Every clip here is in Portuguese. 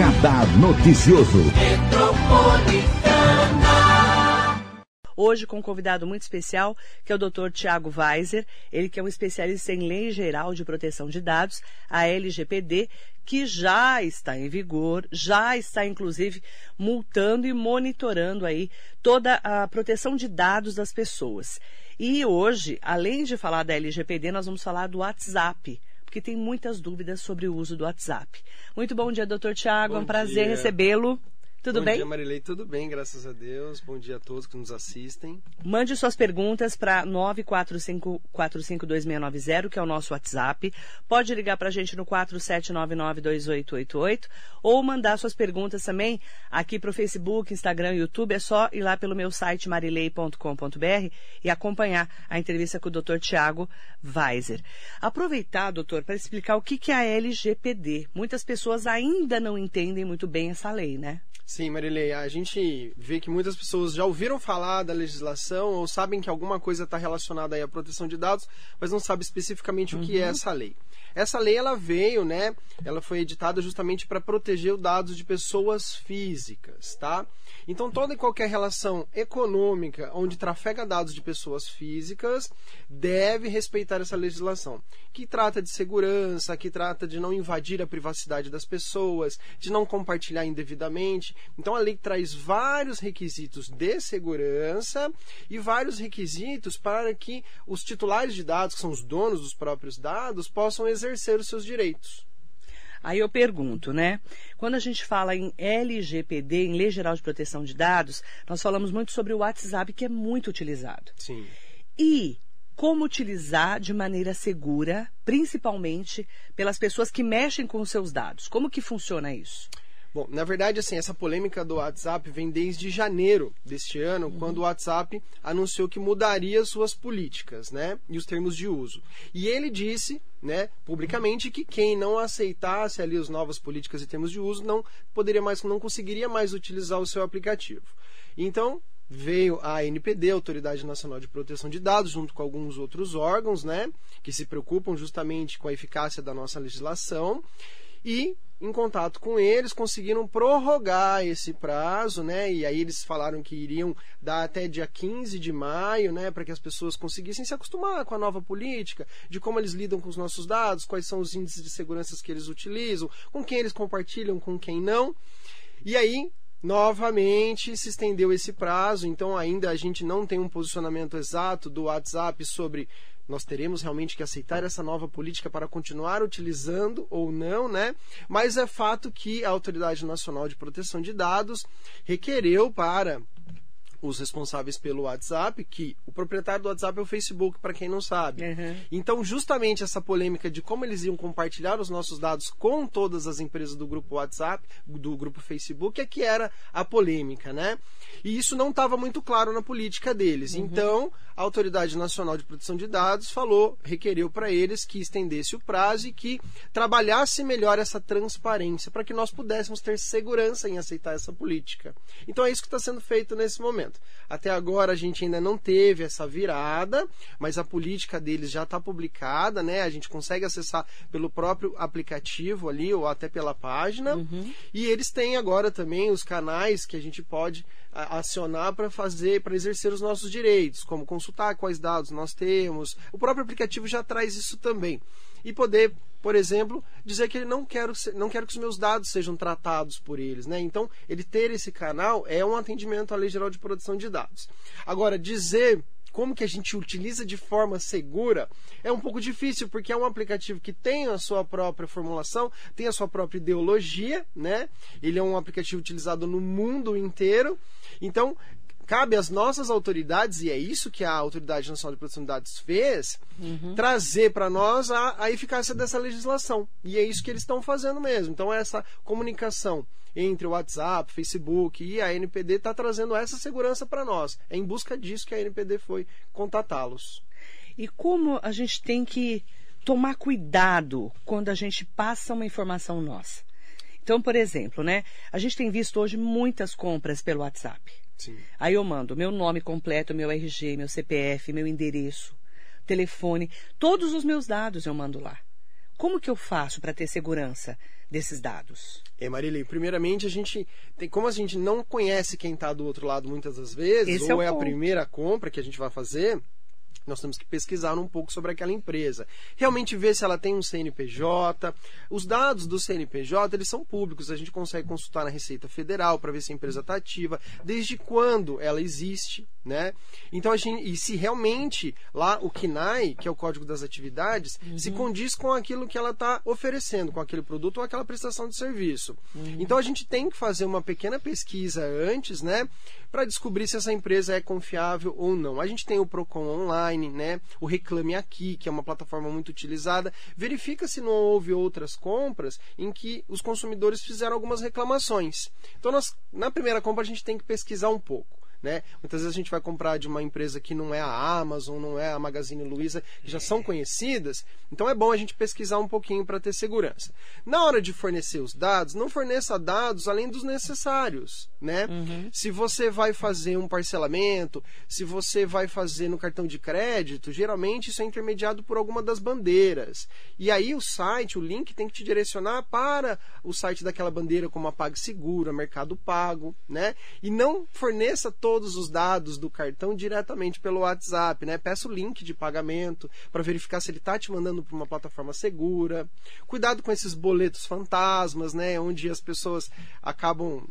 Radar Noticioso. Hoje com um convidado muito especial, que é o Dr. Tiago Weiser, ele que é um especialista em Lei Geral de Proteção de Dados, a LGPD, que já está em vigor, já está inclusive multando e monitorando aí toda a proteção de dados das pessoas. E hoje, além de falar da LGPD, nós vamos falar do WhatsApp porque tem muitas dúvidas sobre o uso do WhatsApp. Muito bom dia, doutor Tiago. É um prazer recebê-lo. Tudo Bom bem? Bom dia, Marilei. Tudo bem, graças a Deus. Bom dia a todos que nos assistem. Mande suas perguntas para 945-452-690, que é o nosso WhatsApp. Pode ligar para a gente no 47992888 ou mandar suas perguntas também aqui para o Facebook, Instagram, YouTube. É só ir lá pelo meu site marilei.com.br e acompanhar a entrevista com o Dr. Tiago Weiser. Aproveitar, doutor, para explicar o que é a LGPD. Muitas pessoas ainda não entendem muito bem essa lei, né? Sim, Marilei, a gente vê que muitas pessoas já ouviram falar da legislação ou sabem que alguma coisa está relacionada à proteção de dados, mas não sabe especificamente uhum. o que é essa lei. Essa lei ela veio, né? Ela foi editada justamente para proteger os dados de pessoas físicas, tá? Então toda e qualquer relação econômica onde trafega dados de pessoas físicas deve respeitar essa legislação, que trata de segurança, que trata de não invadir a privacidade das pessoas, de não compartilhar indevidamente. Então a lei traz vários requisitos de segurança e vários requisitos para que os titulares de dados, que são os donos dos próprios dados, possam os seus direitos. Aí eu pergunto, né? Quando a gente fala em LGPD, em Lei Geral de Proteção de Dados, nós falamos muito sobre o WhatsApp, que é muito utilizado. Sim. E como utilizar de maneira segura, principalmente pelas pessoas que mexem com os seus dados. Como que funciona isso? Bom, na verdade, assim, essa polêmica do WhatsApp vem desde janeiro deste ano, uhum. quando o WhatsApp anunciou que mudaria suas políticas, né, e os termos de uso. E ele disse, né, publicamente que quem não aceitasse ali as novas políticas e termos de uso não poderia mais, não conseguiria mais utilizar o seu aplicativo. Então, veio a ANPD, Autoridade Nacional de Proteção de Dados, junto com alguns outros órgãos, né, que se preocupam justamente com a eficácia da nossa legislação e em contato com eles, conseguiram prorrogar esse prazo, né? E aí eles falaram que iriam dar até dia 15 de maio, né? Para que as pessoas conseguissem se acostumar com a nova política, de como eles lidam com os nossos dados, quais são os índices de segurança que eles utilizam, com quem eles compartilham, com quem não. E aí, novamente se estendeu esse prazo, então ainda a gente não tem um posicionamento exato do WhatsApp sobre nós teremos realmente que aceitar essa nova política para continuar utilizando ou não, né? Mas é fato que a Autoridade Nacional de Proteção de Dados requereu para os responsáveis pelo WhatsApp, que o proprietário do WhatsApp é o Facebook, para quem não sabe. Uhum. Então, justamente essa polêmica de como eles iam compartilhar os nossos dados com todas as empresas do grupo WhatsApp, do grupo Facebook, é que era a polêmica, né? E isso não estava muito claro na política deles. Uhum. Então, a Autoridade Nacional de Proteção de Dados falou, requereu para eles que estendesse o prazo e que trabalhasse melhor essa transparência para que nós pudéssemos ter segurança em aceitar essa política. Então, é isso que está sendo feito nesse momento. Até agora a gente ainda não teve essa virada, mas a política deles já está publicada, né? A gente consegue acessar pelo próprio aplicativo ali ou até pela página. Uhum. E eles têm agora também os canais que a gente pode acionar para fazer, para exercer os nossos direitos, como consultar quais dados nós temos. O próprio aplicativo já traz isso também. E poder por exemplo, dizer que ele não quer, não quero que os meus dados sejam tratados por eles. Né? Então, ele ter esse canal é um atendimento à Lei Geral de Proteção de Dados. Agora, dizer como que a gente utiliza de forma segura é um pouco difícil, porque é um aplicativo que tem a sua própria formulação, tem a sua própria ideologia, né? Ele é um aplicativo utilizado no mundo inteiro. Então, cabe às nossas autoridades, e é isso que a Autoridade Nacional de Proteção de Dados fez, uhum. trazer para nós a, a eficácia dessa legislação. E é isso que eles estão fazendo mesmo. Então, essa comunicação entre o WhatsApp, Facebook e a NPD está trazendo essa segurança para nós. É em busca disso que a NPD foi contatá-los. E como a gente tem que tomar cuidado quando a gente passa uma informação nossa? Então, por exemplo, né? A gente tem visto hoje muitas compras pelo WhatsApp. Sim. Aí eu mando meu nome completo, meu RG, meu CPF, meu endereço, telefone, todos os meus dados eu mando lá. Como que eu faço para ter segurança desses dados? É, Marília, primeiramente a gente tem, como a gente não conhece quem está do outro lado muitas das vezes, Esse ou é, é, a primeira compra que a gente vai fazer, nós temos que pesquisar um pouco sobre aquela empresa. Realmente ver se ela tem um CNPJ. Os dados do CNPJ, eles são públicos. A gente consegue consultar na Receita Federal para ver se a empresa está ativa, desde quando ela existe, né? Então a gente e se realmente lá o KNAI, que é o Código das Atividades, se condiz com aquilo que ela está oferecendo, com aquele produto ou aquela prestação de serviço. Então a gente tem que fazer uma pequena pesquisa antes, né, para descobrir se essa empresa é confiável ou não. A gente tem o Procon online, né, o Reclame Aqui, que é uma plataforma muito utilizada. Verifica se não houve outras compras em que os consumidores fizeram algumas reclamações. Então nós, na primeira compra a gente tem que pesquisar um pouco. Né? Muitas vezes a gente vai comprar de uma empresa que não é a Amazon, não é a Magazine Luiza, que já são conhecidas, então é bom a gente pesquisar um pouquinho para ter segurança. Na hora de fornecer os dados, não forneça dados além dos necessários, né? Se você vai fazer um parcelamento, se você vai fazer no cartão de crédito, geralmente isso é intermediado por alguma das bandeiras. E aí o site, o link tem que te direcionar para o site daquela bandeira, como a PagSeguro, a Mercado Pago, né? E não forneça todos os dados do cartão diretamente pelo WhatsApp, né? Peça o link de pagamento para verificar se ele está te mandando para uma plataforma segura. Cuidado com esses boletos fantasmas, né? Onde as pessoas acabam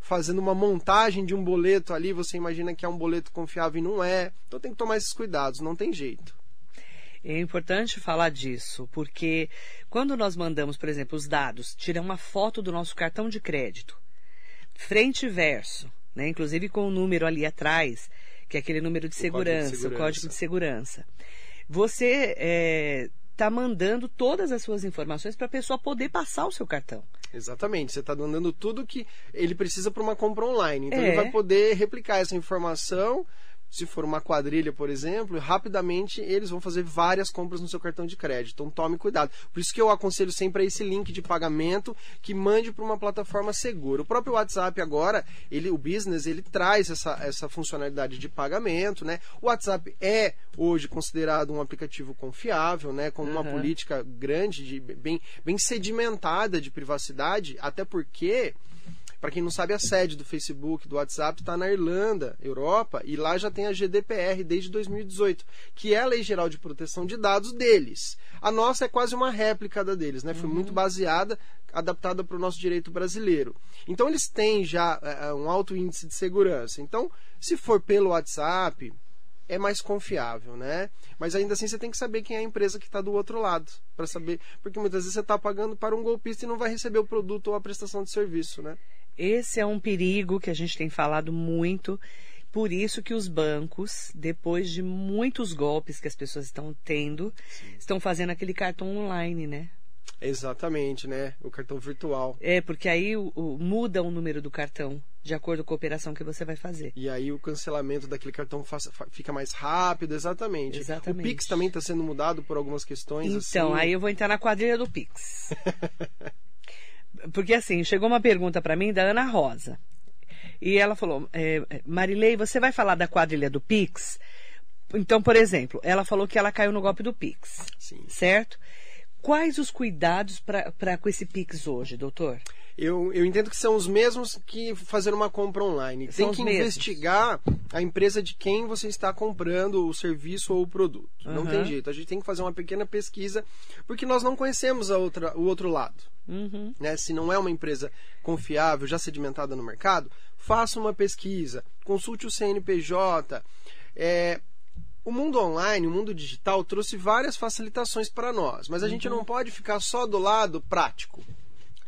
fazendo uma montagem de um boleto ali, você imagina que é um boleto confiável e não é. Então tem que tomar esses cuidados, não tem jeito. É importante falar disso, porque quando nós mandamos, por exemplo, os dados, tirar uma foto do nosso cartão de crédito, frente e verso, né? inclusive com o número ali atrás, que é aquele número de código de segurança, o segurança. código de segurança. Você está mandando todas as suas informações para a pessoa poder passar o seu cartão. Exatamente, você está mandando tudo que ele precisa para uma compra online. Então É. ele vai poder replicar essa informação. Se for uma quadrilha, por exemplo, rapidamente eles vão fazer várias compras no seu cartão de crédito. Então tome cuidado. Por isso que eu aconselho sempre esse link de pagamento que mande para uma plataforma segura. O próprio WhatsApp agora, ele, o business, ele traz essa, essa funcionalidade de pagamento, né? O WhatsApp é hoje considerado um aplicativo confiável, né? Com uma Uhum. política grande, de, bem, bem sedimentada de privacidade, até porque para quem não sabe, a sede do Facebook, do WhatsApp, está na Irlanda, Europa, e lá já tem a GDPR desde 2018, que é a Lei Geral de Proteção de Dados deles. A nossa é quase uma réplica da deles, né? Foi muito baseada, adaptada para o nosso direito brasileiro. Então eles têm já eh, um alto índice de segurança. Então, se for pelo WhatsApp, é mais confiável, né? Mas ainda assim você tem que saber quem é a empresa que está do outro lado, para saber, porque muitas vezes você está pagando para um golpista e não vai receber o produto ou a prestação de serviço, né? Esse é um perigo que a gente tem falado muito. Por isso que os bancos, depois de muitos golpes que as pessoas estão tendo, estão fazendo aquele cartão online, né? Exatamente, né? O cartão virtual. É, porque aí o, o- muda o número do cartão, de acordo com a operação que você vai fazer. E aí o cancelamento daquele cartão fica mais rápido, exatamente. Exatamente. O Pix também está sendo mudado por algumas questões. Então, assim. aí eu vou entrar na quadrilha do Pix. Porque assim, chegou uma pergunta para mim da Ana Rosa. E ela falou: é, Marilei, você vai falar da quadrilha do Pix? Então, por exemplo, ela falou que ela caiu no golpe do Pix, Sim. certo? Quais os cuidados para com esse Pix hoje, doutor? Eu, eu entendo que são os mesmos que fazer uma compra online. São Tem que investigar a empresa de quem você está comprando o serviço ou o produto. Não Aham. tem jeito. A gente tem que fazer uma pequena pesquisa, porque nós não conhecemos a outra, o outro lado. Uhum. né? Se não é uma empresa confiável, já sedimentada no mercado, faça uma pesquisa, consulte o CNPJ. É, o mundo online, o mundo digital trouxe várias facilitações para nós, mas a gente não pode ficar só do lado prático.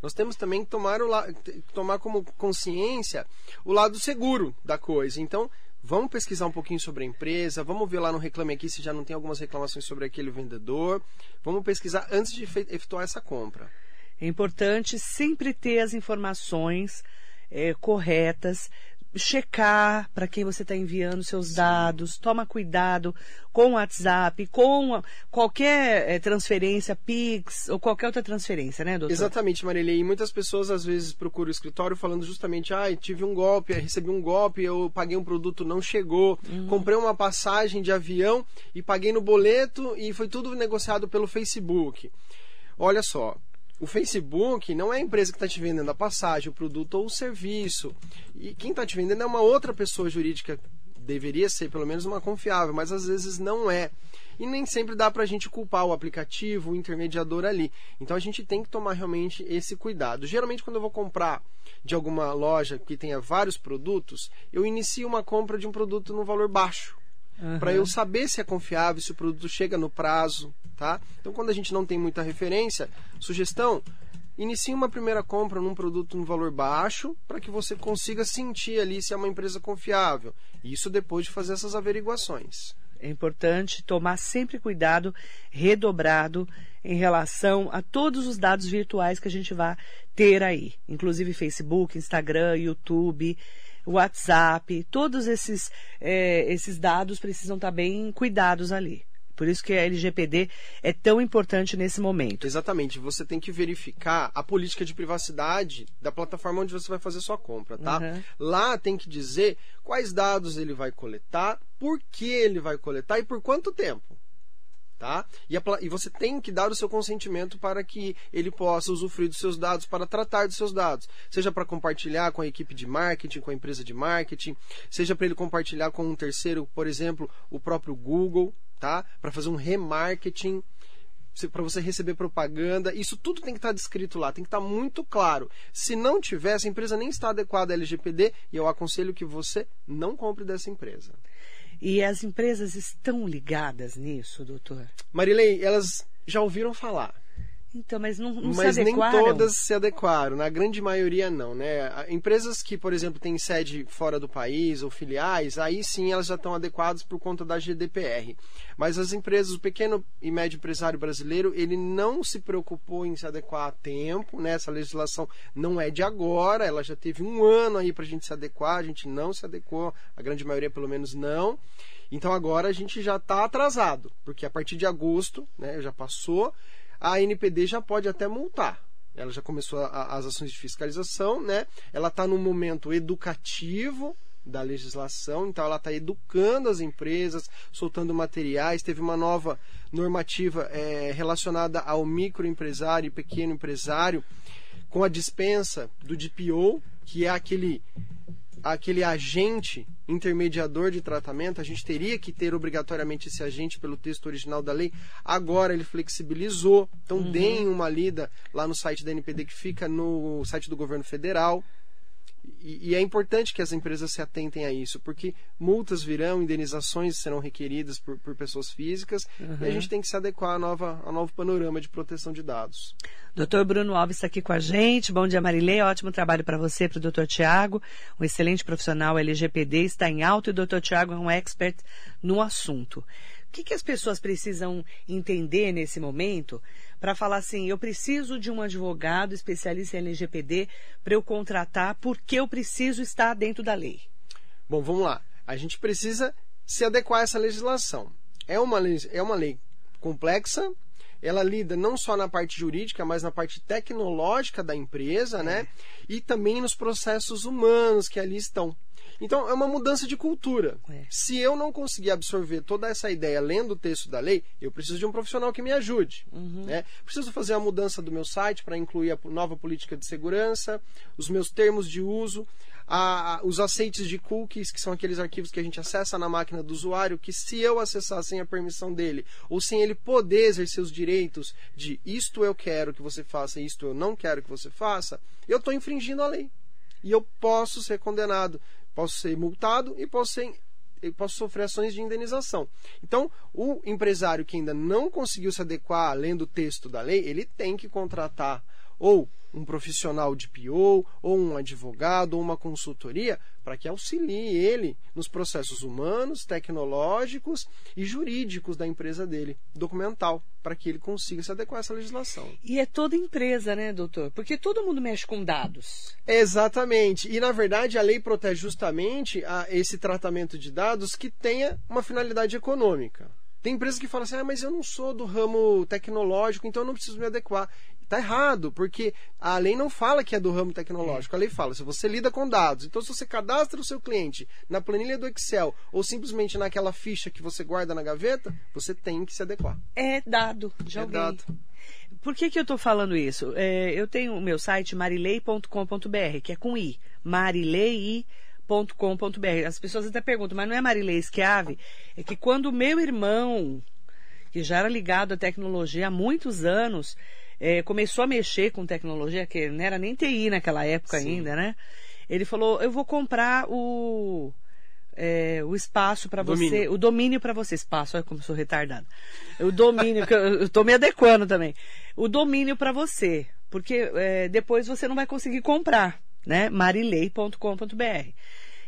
Nós temos também que tomar, o la- tomar como consciência o lado seguro da coisa. Então, vamos pesquisar um pouquinho sobre a empresa, vamos ver lá no Reclame Aqui se já não tem algumas reclamações sobre aquele vendedor. Vamos pesquisar antes de efe- efetuar essa compra. É importante sempre ter as informações é, corretas, checar para quem você está enviando seus dados, toma cuidado com o WhatsApp, com qualquer é, transferência, Pix ou qualquer outra transferência, né, doutor? Exatamente, Marília. E muitas pessoas às vezes procuram o escritório falando justamente: ah, tive um golpe, recebi um golpe, eu paguei um produto, não chegou, comprei uma passagem de avião e paguei no boleto e foi tudo negociado pelo Facebook. olha só, o Facebook não é a empresa que está te vendendo a passagem, o produto ou o serviço. E quem está te vendendo é uma outra pessoa jurídica. Deveria ser pelo menos uma confiável, mas às vezes não é. E nem sempre dá para a gente culpar o aplicativo, o intermediador ali. Então a gente tem que tomar realmente esse cuidado. Geralmente, quando eu vou comprar de alguma loja que tenha vários produtos, eu inicio uma compra de um produto no valor baixo. Uhum. Para eu saber se é confiável, se o produto chega no prazo, tá? Então, quando a gente não tem muita referência, sugestão, inicie uma primeira compra num produto no valor baixo para que você consiga sentir ali se é uma empresa confiável. Isso depois de fazer essas averiguações. É importante tomar sempre cuidado redobrado em relação a todos os dados virtuais que a gente vai ter aí, inclusive Facebook, Instagram, YouTube, WhatsApp, todos esses, é, esses dados precisam estar bem cuidados ali. Por isso que a LGPD é tão importante nesse momento. Exatamente. Você tem que verificar a política de privacidade da plataforma onde você vai fazer sua compra, tá? Uhum. Lá tem que dizer quais dados ele vai coletar, por que ele vai coletar e por quanto tempo. Tá? E, a, e, você tem que dar o seu consentimento para que ele possa usufruir dos seus dados, para tratar dos seus dados, seja para compartilhar com a equipe de marketing, com a empresa de marketing, seja para ele compartilhar com um terceiro, por exemplo, o próprio Google, tá? Para fazer um remarketing, para você receber propaganda, isso tudo tem que estar tá descrito lá, tem que estar tá muito claro. Se não tiver, essa empresa nem está adequada à LGPD e eu aconselho que você não compre dessa empresa. E as empresas estão ligadas nisso, doutor? Marilei, elas já ouviram falar. Então, mas não, não mas se adequaram? nem todas se adequaram, na grande maioria não, né? Empresas que, por exemplo, têm sede fora do país ou filiais, aí sim elas já estão adequadas por conta da GDPR. Mas as empresas, o pequeno e médio empresário brasileiro, ele não se preocupou em se adequar a tempo, né? Essa legislação não é de agora, ela já teve um ano aí para a gente se adequar, a gente não se adequou, a grande maioria pelo menos não. Então agora a gente já está atrasado, porque a partir de agosto, né, já passou, a NPD já pode até multar. Ela já começou a, as ações de fiscalização, né? Ela está no momento educativo da legislação, então ela está educando as empresas, soltando materiais. Teve uma nova normativa é, relacionada ao microempresário e pequeno empresário, com a dispensa do DPO, que é aquele aquele agente intermediador de tratamento, a gente teria que ter obrigatoriamente esse agente pelo texto original da lei. Agora ele flexibilizou. Então uhum. deem uma lida lá no site da NPD que fica no site do governo federal. E, e, é importante que as empresas se atentem a isso, porque multas virão, indenizações serão requeridas por, por pessoas físicas, uhum. e a gente tem que se adequar nova, ao novo panorama de proteção de dados. Doutor Bruno Alves está aqui com a gente. Bom dia, Marilei. Ótimo trabalho para você, para o doutor Tiago. Um excelente profissional LGPD, está em alto e o doutor Tiago é um expert no assunto. O que, que as pessoas precisam entender nesse momento para falar assim: eu preciso de um advogado especialista em LGPD para eu contratar, porque eu preciso estar dentro da lei? Bom, vamos lá. A gente precisa se adequar a essa legislação. É uma é uma lei complexa, ela lida não só na parte jurídica, mas na parte tecnológica da empresa, né? é. né? E também nos processos humanos que ali estão. Então, é uma mudança de cultura. É. Se eu não conseguir absorver toda essa ideia lendo o texto da lei, eu preciso de um profissional que me ajude. Uhum. Né? Preciso fazer a mudança do meu site para incluir a nova política de segurança, os meus termos de uso, a, os aceites de cookies, que são aqueles arquivos que a gente acessa na máquina do usuário, que se eu acessar sem a permissão dele, ou sem ele poder exercer os direitos de isto eu quero que você faça, isto eu não quero que você faça, eu estou infringindo a lei. E eu posso ser condenado posso ser multado e posso ser posso sofrer ações de indenização. Então, o empresário que ainda não conseguiu se adequar lendo o texto da lei, ele tem que contratar ou um profissional de PO, ou um advogado, ou uma consultoria, para que auxilie ele nos processos humanos, tecnológicos e jurídicos da empresa dele, documental, para que ele consiga se adequar a essa legislação. E é toda empresa, né, doutor? Porque todo mundo mexe com dados. Exatamente. E, na verdade, a lei protege justamente a esse tratamento de dados que tenha uma finalidade econômica. Tem empresas que falam assim, ah, mas eu não sou do ramo tecnológico, então eu não preciso me adequar. Tá errado, porque a lei não fala que é do ramo tecnológico. A lei fala, se você lida com dados, então se você cadastra o seu cliente na planilha do Excel ou simplesmente naquela ficha que você guarda na gaveta, você tem que se adequar. É dado de É alguém. dado. Por que, que eu estou falando isso? É, eu tenho o meu site marilei.com.br, que é com i. marilei.com.br. As pessoas até perguntam, mas não é Marilei Schiave? É que quando o meu irmão, que já era ligado à tecnologia há muitos anos, é, começou a mexer com tecnologia, que não era nem TI naquela época Sim. ainda, né? Ele falou, eu vou comprar o... é, o espaço para você, o domínio para você, espaço, olha como sou retardada. O domínio, que eu, tô me adequando também. O domínio para você, porque é, depois você não vai conseguir comprar, né? marilei.com.br.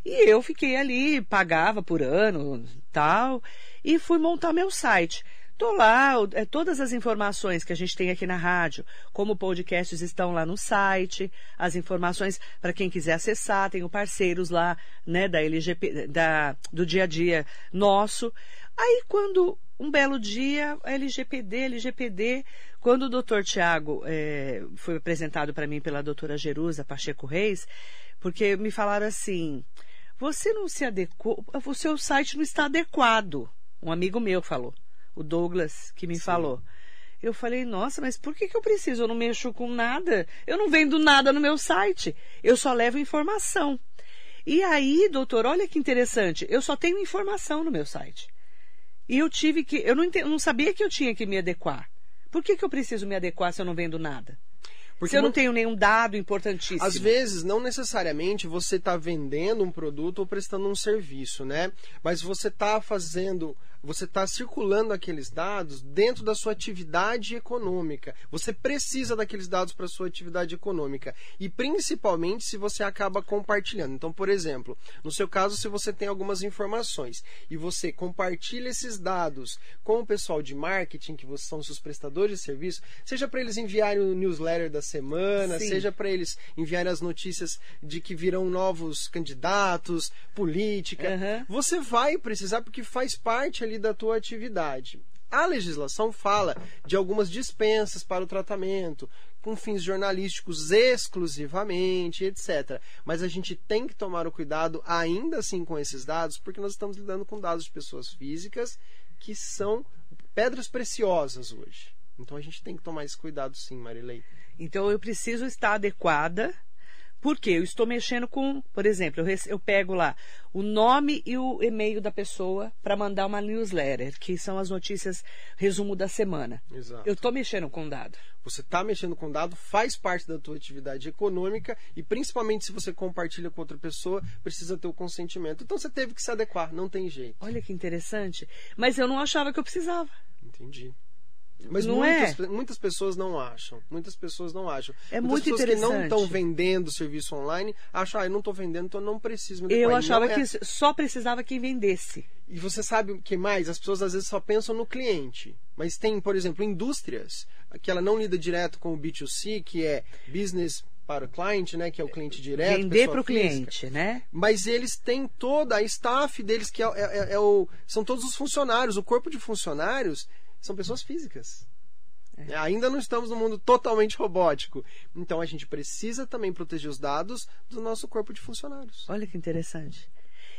E eu fiquei ali, pagava por ano, tal, e fui montar meu site. Tô lá, é, todas as informações que a gente tem aqui na rádio, como podcasts estão lá no site, as informações para quem quiser acessar, tenho parceiros lá, né, da LGP, da, do dia a dia nosso. Aí quando um belo dia, LGPD, LGPD, quando o doutor Tiago eh, foi apresentado para mim pela doutora Jerusa Pacheco Reis, porque me falaram assim, você não se adequou, o seu site não está adequado. Um amigo meu falou, o Douglas, que me falou. Eu falei, nossa, mas por que, que eu preciso? Eu não mexo com nada. Eu não vendo nada no meu site. Eu só levo informação. E aí, doutor, olha que interessante. Eu só tenho informação no meu site. E eu tive que. Eu não, eu não sabia que eu tinha que me adequar. Por que, que eu preciso me adequar se eu não vendo nada? Porque se eu não tenho nenhum dado importantíssimo. Às vezes, não necessariamente você está vendendo um produto ou prestando um serviço, né? Mas você está fazendo, você está circulando aqueles dados dentro da sua atividade econômica. Você precisa daqueles dados para sua atividade econômica. E principalmente se você acaba compartilhando. Então, por exemplo, no seu caso, se você tem algumas informações e você compartilha esses dados com o pessoal de marketing, que são seus prestadores de serviço, seja para eles enviarem o newsletter da semana, Sim. seja para eles enviarem as notícias de que virão novos candidatos, política. Aham. Você vai precisar porque faz parte ali da tua atividade. A legislação fala de algumas dispensas para o tratamento, com fins jornalísticos exclusivamente, etc. Mas a gente tem que tomar o cuidado ainda assim com esses dados, porque nós estamos lidando com dados de pessoas físicas que são pedras preciosas hoje. Então a gente tem que tomar esse cuidado sim, Marilei. Então eu preciso estar adequada, porque eu estou mexendo com, por exemplo, eu, rece- eu pego lá o nome e o e-mail da pessoa para mandar uma newsletter, que são as notícias, resumo da semana. Exato. Eu estou mexendo com dado. Você está mexendo com dado, faz parte da tua atividade econômica e principalmente se você compartilha com outra pessoa, precisa ter o consentimento. Então você teve que se adequar, não tem jeito. Olha que interessante. Mas eu não achava que eu precisava. Entendi. Mas Não muitas, é? muitas pessoas não acham. Muitas pessoas não acham. É muitas muito pessoas que não interessante. estão vendendo serviço online acham, ah, eu não estou vendendo, então eu não preciso me Eu achava é. que só precisava quem vendesse. E você sabe o que mais? As pessoas às vezes só pensam no cliente. Mas tem, por exemplo, indústrias que ela não lida direto com o B2C, que é business para o cliente, né? Que é o cliente direto. Vender para o cliente, né? Mas eles têm toda a staff deles, que é, é- é o, são todos os funcionários. O corpo de funcionários são pessoas físicas. É, Ainda não estamos num mundo totalmente robótico. Então a gente precisa também proteger os dados do nosso corpo de funcionários. Olha que interessante.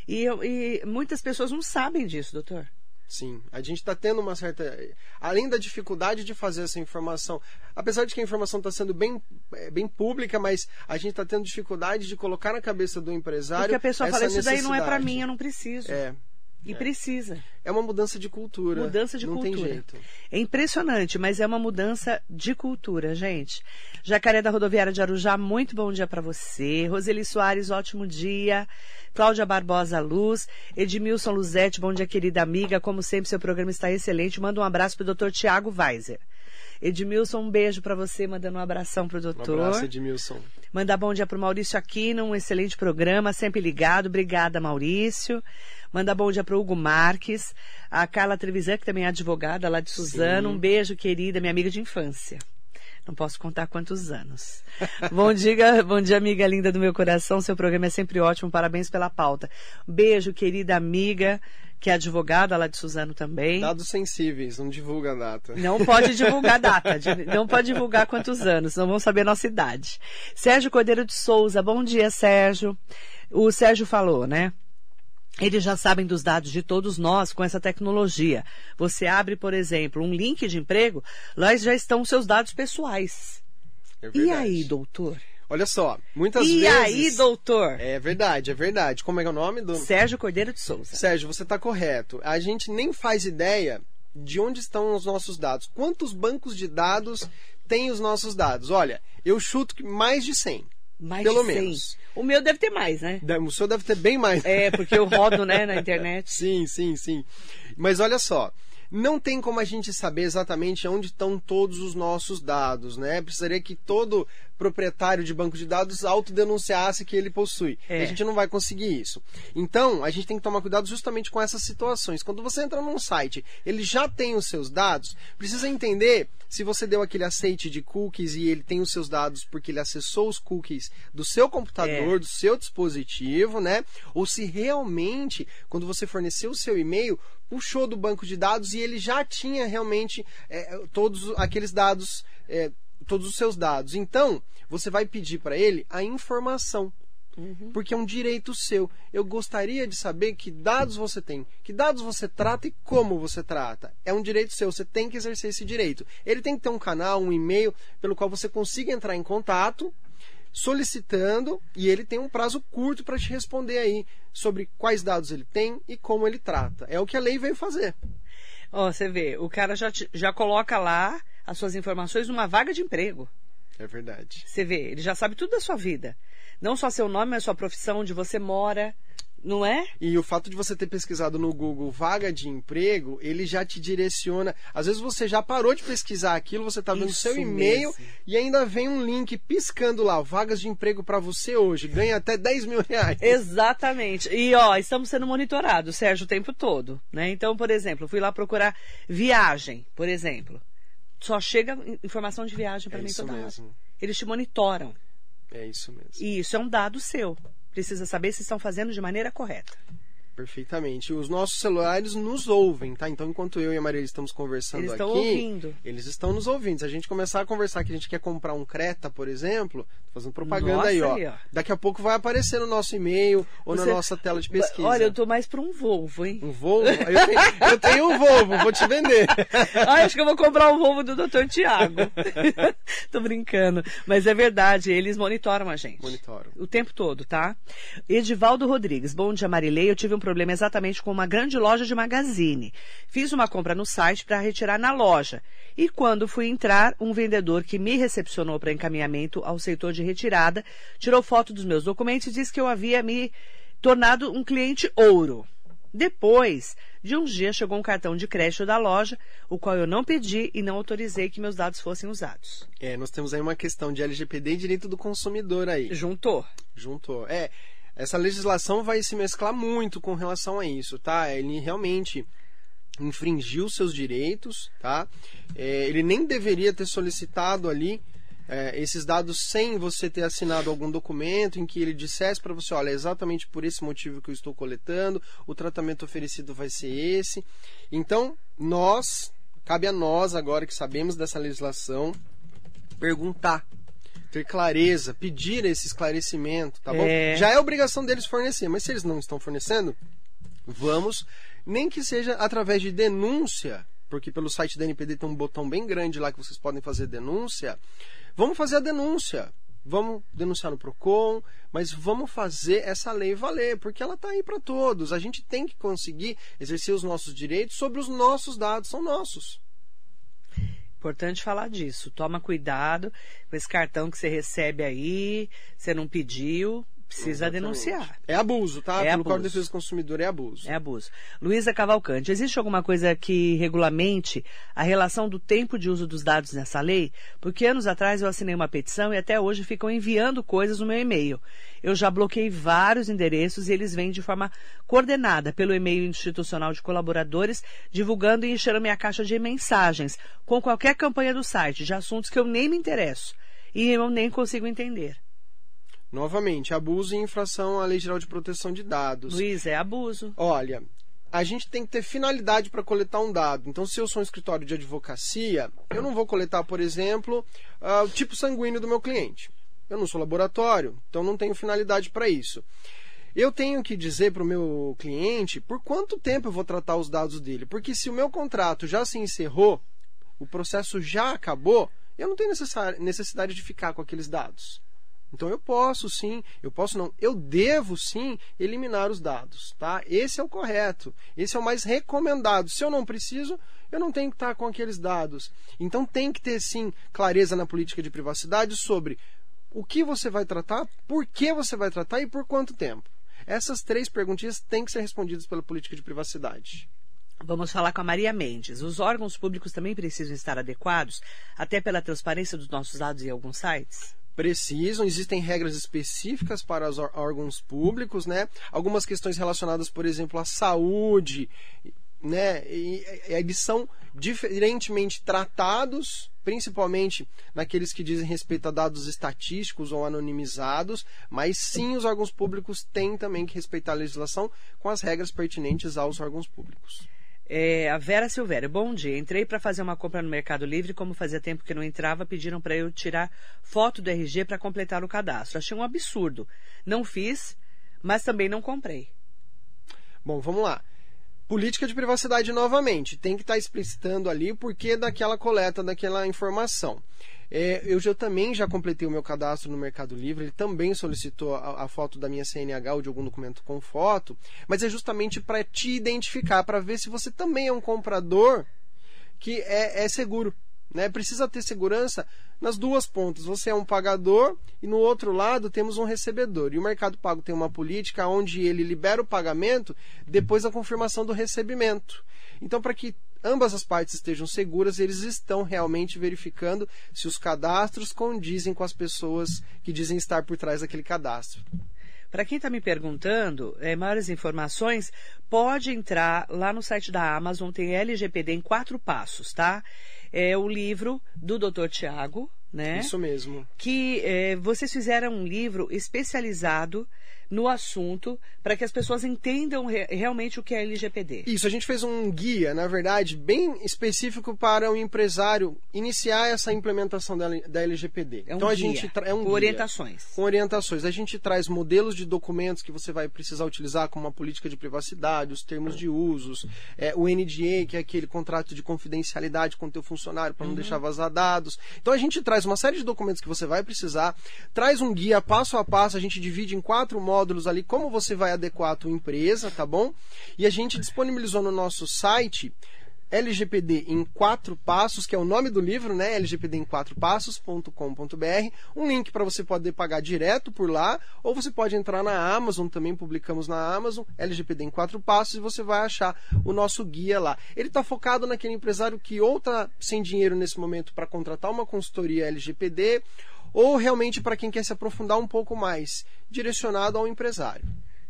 E, e muitas pessoas não sabem disso, doutor. Sim, a gente está tendo uma certa. Além da dificuldade de fazer essa informação, apesar de que a informação está sendo bem, é, bem pública, mas a gente está tendo dificuldade de colocar na cabeça do empresário. Porque a pessoa fala, isso daí não é para necessidade." mim, eu não preciso. É, E precisa. é uma mudança de cultura. Mudança de não cultura. tem jeito. É impressionante, mas é uma mudança de cultura, gente. Jacaré da Rodoviária de Arujá, muito bom dia para você. Roseli Soares, ótimo dia. Cláudia Barbosa Luz. Edmilson Luzete, bom dia, querida amiga. Como sempre, seu programa está excelente. Manda um abraço pro doutor Tiago Weiser. Edmilson, um beijo para você, mandando um abração pro Um doutor. abraço, Edmilson. Mandar bom dia para o Maurício Aquino, um excelente programa, sempre ligado. Obrigada, Maurício. Mandar bom dia para o Hugo Marques, a Carla Trevisan, que também é advogada lá de Suzano. Um beijo, querida, minha amiga de infância. Não posso contar quantos anos. bom dia, bom dia, amiga linda do meu coração. Seu programa é sempre ótimo. Parabéns pela pauta. Beijo, querida amiga, que é advogada lá de Suzano também. Dados sensíveis, não divulga a data. Não pode divulgar data, não pode divulgar quantos anos, não vão saber a nossa idade. Sérgio Cordeiro de Souza, bom dia, Sérgio. O Sérgio falou, né? Eles já sabem dos dados de todos nós com essa tecnologia. Você abre, por exemplo, um link de emprego, lá já estão os seus dados pessoais. É e aí, doutor? Olha só, muitas e vezes. E aí, doutor? É verdade, é verdade. Como é, é o nome do. Sérgio Cordeiro de Souza. Sérgio, você está correto. A gente nem faz ideia de onde estão os nossos dados. Quantos bancos de dados têm os nossos dados? Olha, eu chuto que mais de 100. Mais Pelo de 100. menos. O meu deve ter mais, né? O seu deve ter bem mais. É, porque eu rodo, né, na internet. sim, sim, sim. Mas olha só, não tem como a gente saber exatamente onde estão todos os nossos dados, né? Precisaria que todo proprietário de banco de dados autodenunciasse que ele possui. É. A gente não vai conseguir isso. Então, a gente tem que tomar cuidado justamente com essas situações. Quando você entra num site, ele já tem os seus dados, precisa entender se você deu aquele aceite de cookies e ele tem os seus dados porque ele acessou os cookies do seu computador, é. do seu dispositivo, né? Ou se realmente, quando você forneceu o seu e-mail, puxou do banco de dados e ele já tinha realmente é, todos aqueles dados, é, todos os seus dados. Então, você vai pedir para ele a informação. Uhum. Porque é um direito seu. Eu gostaria de saber que dados você tem, que dados você trata e como você trata. É um direito seu, você tem que exercer esse direito. Ele tem que ter um canal, um e-mail pelo qual você consiga entrar em contato solicitando e ele tem um prazo curto para te responder aí sobre quais dados ele tem e como ele trata. É o que a lei veio fazer. Ó, oh, você vê, o cara já, te, já coloca lá as suas informações numa vaga de emprego. É verdade. Você vê, ele já sabe tudo da sua vida. Não só seu nome, mas sua profissão, onde você mora, não é? E o fato de você ter pesquisado no Google vaga de emprego, ele já te direciona. Às vezes você já parou de pesquisar aquilo, você está vendo Isso seu e-mail e ainda vem um link piscando lá, vagas de emprego para você hoje. Ganha até 10 mil reais. Exatamente. E ó, estamos sendo monitorados, Sérgio, o tempo todo. Né? Então, por exemplo, fui lá procurar viagem, por exemplo. Só chega informação de viagem para é mim toda mesmo. hora. Eles te monitoram. É isso mesmo. E isso é um dado seu precisa saber se estão fazendo de maneira correta. Perfeitamente. Os nossos celulares nos ouvem, tá? Então, enquanto eu e a Maria estamos conversando eles estão aqui, ouvindo. eles estão nos ouvindo. Se a gente começar a conversar que a gente quer comprar um Creta, por exemplo, fazendo propaganda Nossa, aí, ó. aí, ó. Daqui a pouco vai aparecer no nosso e-mail ou Você... na nossa tela de pesquisa. Olha, eu tô mais para um Volvo, hein? Um Volvo? Eu tenho, eu tenho um Volvo, vou te vender. ah, acho que eu vou comprar o um Volvo do Dr. Tiago. tô brincando. Mas é verdade, eles monitoram a gente. Monitoram. O tempo todo, tá? Edivaldo Rodrigues. Bom dia, Marilei. Eu tive um problema exatamente com uma grande loja de magazine. Fiz uma compra no site para retirar na loja. E quando fui entrar, um vendedor que me recepcionou para encaminhamento ao setor de retirada tirou foto dos meus documentos e disse que eu havia me tornado um cliente ouro. Depois de uns dias chegou um cartão de crédito da loja, o qual eu não pedi e não autorizei que meus dados fossem usados. É, nós temos aí uma questão de LGPD e direito do consumidor aí. Juntou. Juntou. É, essa legislação vai se mesclar muito com relação a isso, tá? Ele realmente infringiu seus direitos, tá? É, ele nem deveria ter solicitado ali é, esses dados sem você ter assinado algum documento em que ele dissesse para você, olha, é exatamente por esse motivo que eu estou coletando, o tratamento oferecido vai ser esse. Então, nós, cabe a nós agora que sabemos dessa legislação, perguntar ter clareza, pedir esse esclarecimento, tá bom? É... Já é obrigação deles fornecer, mas se eles não estão fornecendo, vamos, nem que seja através de denúncia, porque pelo site da NPD tem um botão bem grande lá que vocês podem fazer denúncia. Vamos fazer a denúncia. Vamos denunciar no PROCON, mas vamos fazer essa lei valer, porque ela está aí para todos. A gente tem que conseguir exercer os nossos direitos sobre os nossos dados, são nossos. Importante falar disso. Toma cuidado com esse cartão que você recebe aí, você não pediu. Precisa Exatamente. denunciar. É abuso, tá? É Pelo abuso. Código de Defesa do Consumidor é abuso. É abuso. Luísa Cavalcante, existe alguma coisa que regulamente a relação do tempo de uso dos dados nessa lei? Porque anos atrás eu assinei uma petição e até hoje ficam enviando coisas no meu e-mail. Eu já bloqueei vários endereços e eles vêm de forma coordenada pelo e-mail institucional de colaboradores, divulgando e enchendo minha caixa de mensagens com qualquer campanha do site de assuntos que eu nem me interesso e eu nem consigo entender. Novamente, abuso e infração à Lei Geral de Proteção de Dados. Luiz, é abuso. Olha, a gente tem que ter finalidade para coletar um dado. Então, se eu sou um escritório de advocacia, eu não vou coletar, por exemplo, ah, o tipo sanguíneo do meu cliente. Eu não sou laboratório, então não tenho finalidade para isso. Eu tenho que dizer para o meu cliente por quanto tempo eu vou tratar os dados dele. Porque se o meu contrato já se encerrou, o processo já acabou, eu não tenho necessidade de ficar com aqueles dados. Então eu posso sim, eu posso não, eu devo sim eliminar os dados, tá? Esse é o correto, esse é o mais recomendado. Se eu não preciso, eu não tenho que estar com aqueles dados. Então tem que ter sim clareza na política de privacidade sobre o que você vai tratar, por que você vai tratar e por quanto tempo. Essas três perguntinhas têm que ser respondidas pela política de privacidade. Vamos falar com a Maria Mendes. Os órgãos públicos também precisam estar adequados, até pela transparência dos nossos dados em alguns sites? Precisam, existem regras específicas para os ór- órgãos públicos, né? Algumas questões relacionadas, por exemplo, à saúde, né? E, e eles são diferentemente tratados, principalmente naqueles que dizem respeito a dados estatísticos ou anonimizados, mas sim os órgãos públicos têm também que respeitar a legislação com as regras pertinentes aos órgãos públicos. É, a Vera Silvério, bom dia. Entrei para fazer uma compra no Mercado Livre, como fazia tempo que não entrava, pediram para eu tirar foto do RG para completar o cadastro. Achei um absurdo. Não fiz, mas também não comprei. Bom, vamos lá. Política de privacidade novamente. Tem que estar explicitando ali o porquê daquela coleta, daquela informação. É, eu já também já completei o meu cadastro no Mercado Livre. Ele também solicitou a, a foto da minha CNH ou de algum documento com foto, mas é justamente para te identificar, para ver se você também é um comprador que é, é seguro. Né? Precisa ter segurança nas duas pontas. Você é um pagador e no outro lado temos um recebedor. E o Mercado Pago tem uma política onde ele libera o pagamento depois da confirmação do recebimento. Então, para que ambas as partes estejam seguras, eles estão realmente verificando se os cadastros condizem com as pessoas que dizem estar por trás daquele cadastro. Para quem está me perguntando, é, maiores informações, pode entrar lá no site da Amazon, tem LGPD em quatro passos, tá? É o livro do Dr. Tiago, né? Isso mesmo. Que é, vocês fizeram um livro especializado no assunto para que as pessoas entendam re realmente o que é LGPD. Isso, a gente fez um guia, na verdade, bem específico para o empresário iniciar essa implementação da, da LGPD. É um então a guia, gente tra- é um com guia, orientações. com orientações. A gente traz modelos de documentos que você vai precisar utilizar, como a política de privacidade, os termos de usos, é, o NDA, que é aquele contrato de confidencialidade com o teu funcionário para não deixar vazar dados. Então a gente traz uma série de documentos que você vai precisar, traz um guia passo a passo, a gente divide em quatro módulos ali como você vai adequar a tua empresa, tá bom? E a gente disponibilizou no nosso site LGPD em quatro passos, que é o nome do livro, né? LGPD em quatro passos.com.br. Um link para você poder pagar direto por lá, ou você pode entrar na Amazon, também publicamos na Amazon, LGPD em quatro passos, e você vai achar o nosso guia lá. Ele está focado naquele empresário que ou está sem dinheiro nesse momento para contratar uma consultoria LGPD, ou realmente para quem quer se aprofundar um pouco mais, direcionado ao empresário.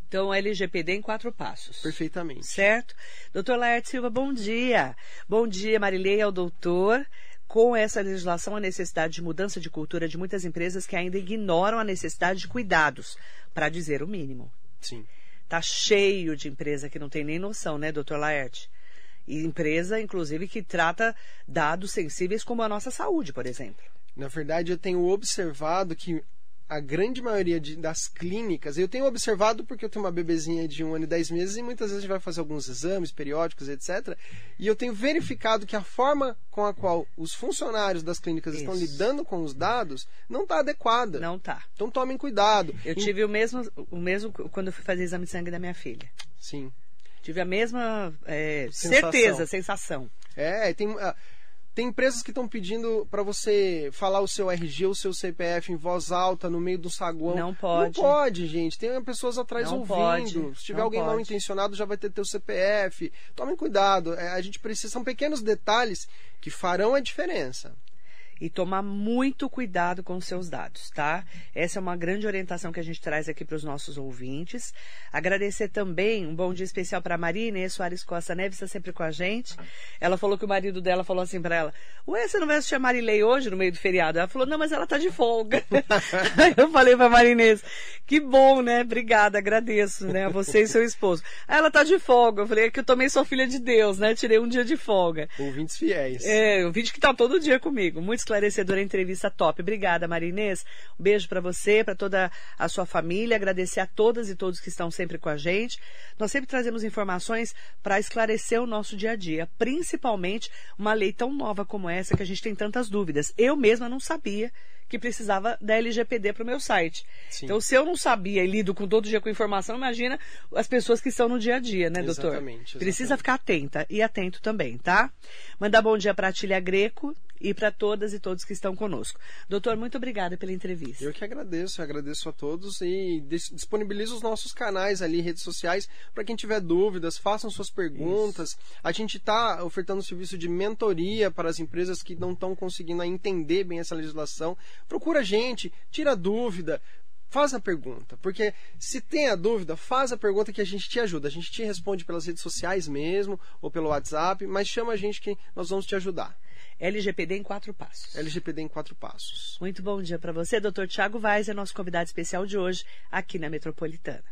Então, LGPD em quatro passos. Perfeitamente. Certo? Doutor Laerte Silva, bom dia. Bom dia, Marilei, ao doutor. Com essa legislação, a necessidade de mudança de cultura de muitas empresas que ainda ignoram a necessidade de cuidados, para dizer o mínimo. Sim. Tá cheio de empresa que não tem nem noção, né, doutor Laerte? E empresa, inclusive, que trata dados sensíveis como a nossa saúde, por exemplo. Na verdade, eu tenho observado que a grande maioria de, das clínicas, eu tenho observado porque eu tenho uma bebezinha de um ano e dez meses e muitas vezes a gente vai fazer alguns exames periódicos, etc. E eu tenho verificado que a forma com a qual os funcionários das clínicas estão Isso. lidando com os dados não está adequada. Não tá. Então tomem cuidado. Eu Em- tive o mesmo, o mesmo quando eu fui fazer exame de sangue da minha filha. Sim. Tive a mesma é, Sensação. certeza, sensação. É, tem. ah, Tem empresas que estão pedindo para você falar o seu RG, o seu CPF em voz alta no meio do saguão. Não pode. Não pode, gente. Tem pessoas atrás Não ouvindo. pode. Se tiver Não alguém mal pode. intencionado, já vai ter teu CPF. Tomem cuidado. É, a gente precisa. São pequenos detalhes que farão a diferença. E tomar muito cuidado com os seus dados, tá? Essa é uma grande orientação que a gente traz aqui para os nossos ouvintes. Agradecer também um bom dia especial para a Maria Inês Soares Costa Neves, está sempre com a gente. Ela falou que o marido dela falou assim para ela: Ué, você não vai assistir a Marilei hoje no meio do feriado? Ela falou: Não, mas ela tá de folga. Aí eu falei para a Maria Inês: Que bom, né? Obrigada, agradeço, né? A você e seu esposo. Aí ela tá de folga. Eu falei: É que eu também sou filha de Deus, né? Tirei um dia de folga. Ouvintes fiéis. É, o vídeo que tá todo dia comigo. Muito esclarecedora entrevista top. Obrigada, Marinês. Um beijo para você, para toda a sua família. Agradecer a todas e todos que estão sempre com a gente. Nós sempre trazemos informações para esclarecer o nosso dia a dia, principalmente uma lei tão nova como essa que a gente tem tantas dúvidas. Eu mesma não sabia que precisava da LGPD para o meu site. Sim. Então, se eu não sabia e lido com todo dia com informação, imagina as pessoas que estão no dia a dia, né, doutor? Exatamente, Precisa exatamente. ficar atenta e atento também, tá? Mandar bom dia para a Tília Greco e para todas e todos que estão conosco. Doutor, muito obrigada pela entrevista. Eu que agradeço, eu agradeço a todos e dis- disponibilizo os nossos canais ali, redes sociais, para quem tiver dúvidas, façam suas perguntas. A gente está ofertando um serviço de mentoria para as empresas que não estão conseguindo entender bem essa legislação. Procura a gente, tira a dúvida. Faz a pergunta, porque se tem a dúvida, faz a pergunta que a gente te ajuda. A gente te responde pelas redes sociais mesmo, ou pelo WhatsApp, mas chama a gente que nós vamos te ajudar. LGPD em quatro passos. LGPD em quatro passos. Muito bom dia para você, doutor Tiago Vaz, é nosso convidado especial de hoje aqui na Metropolitana.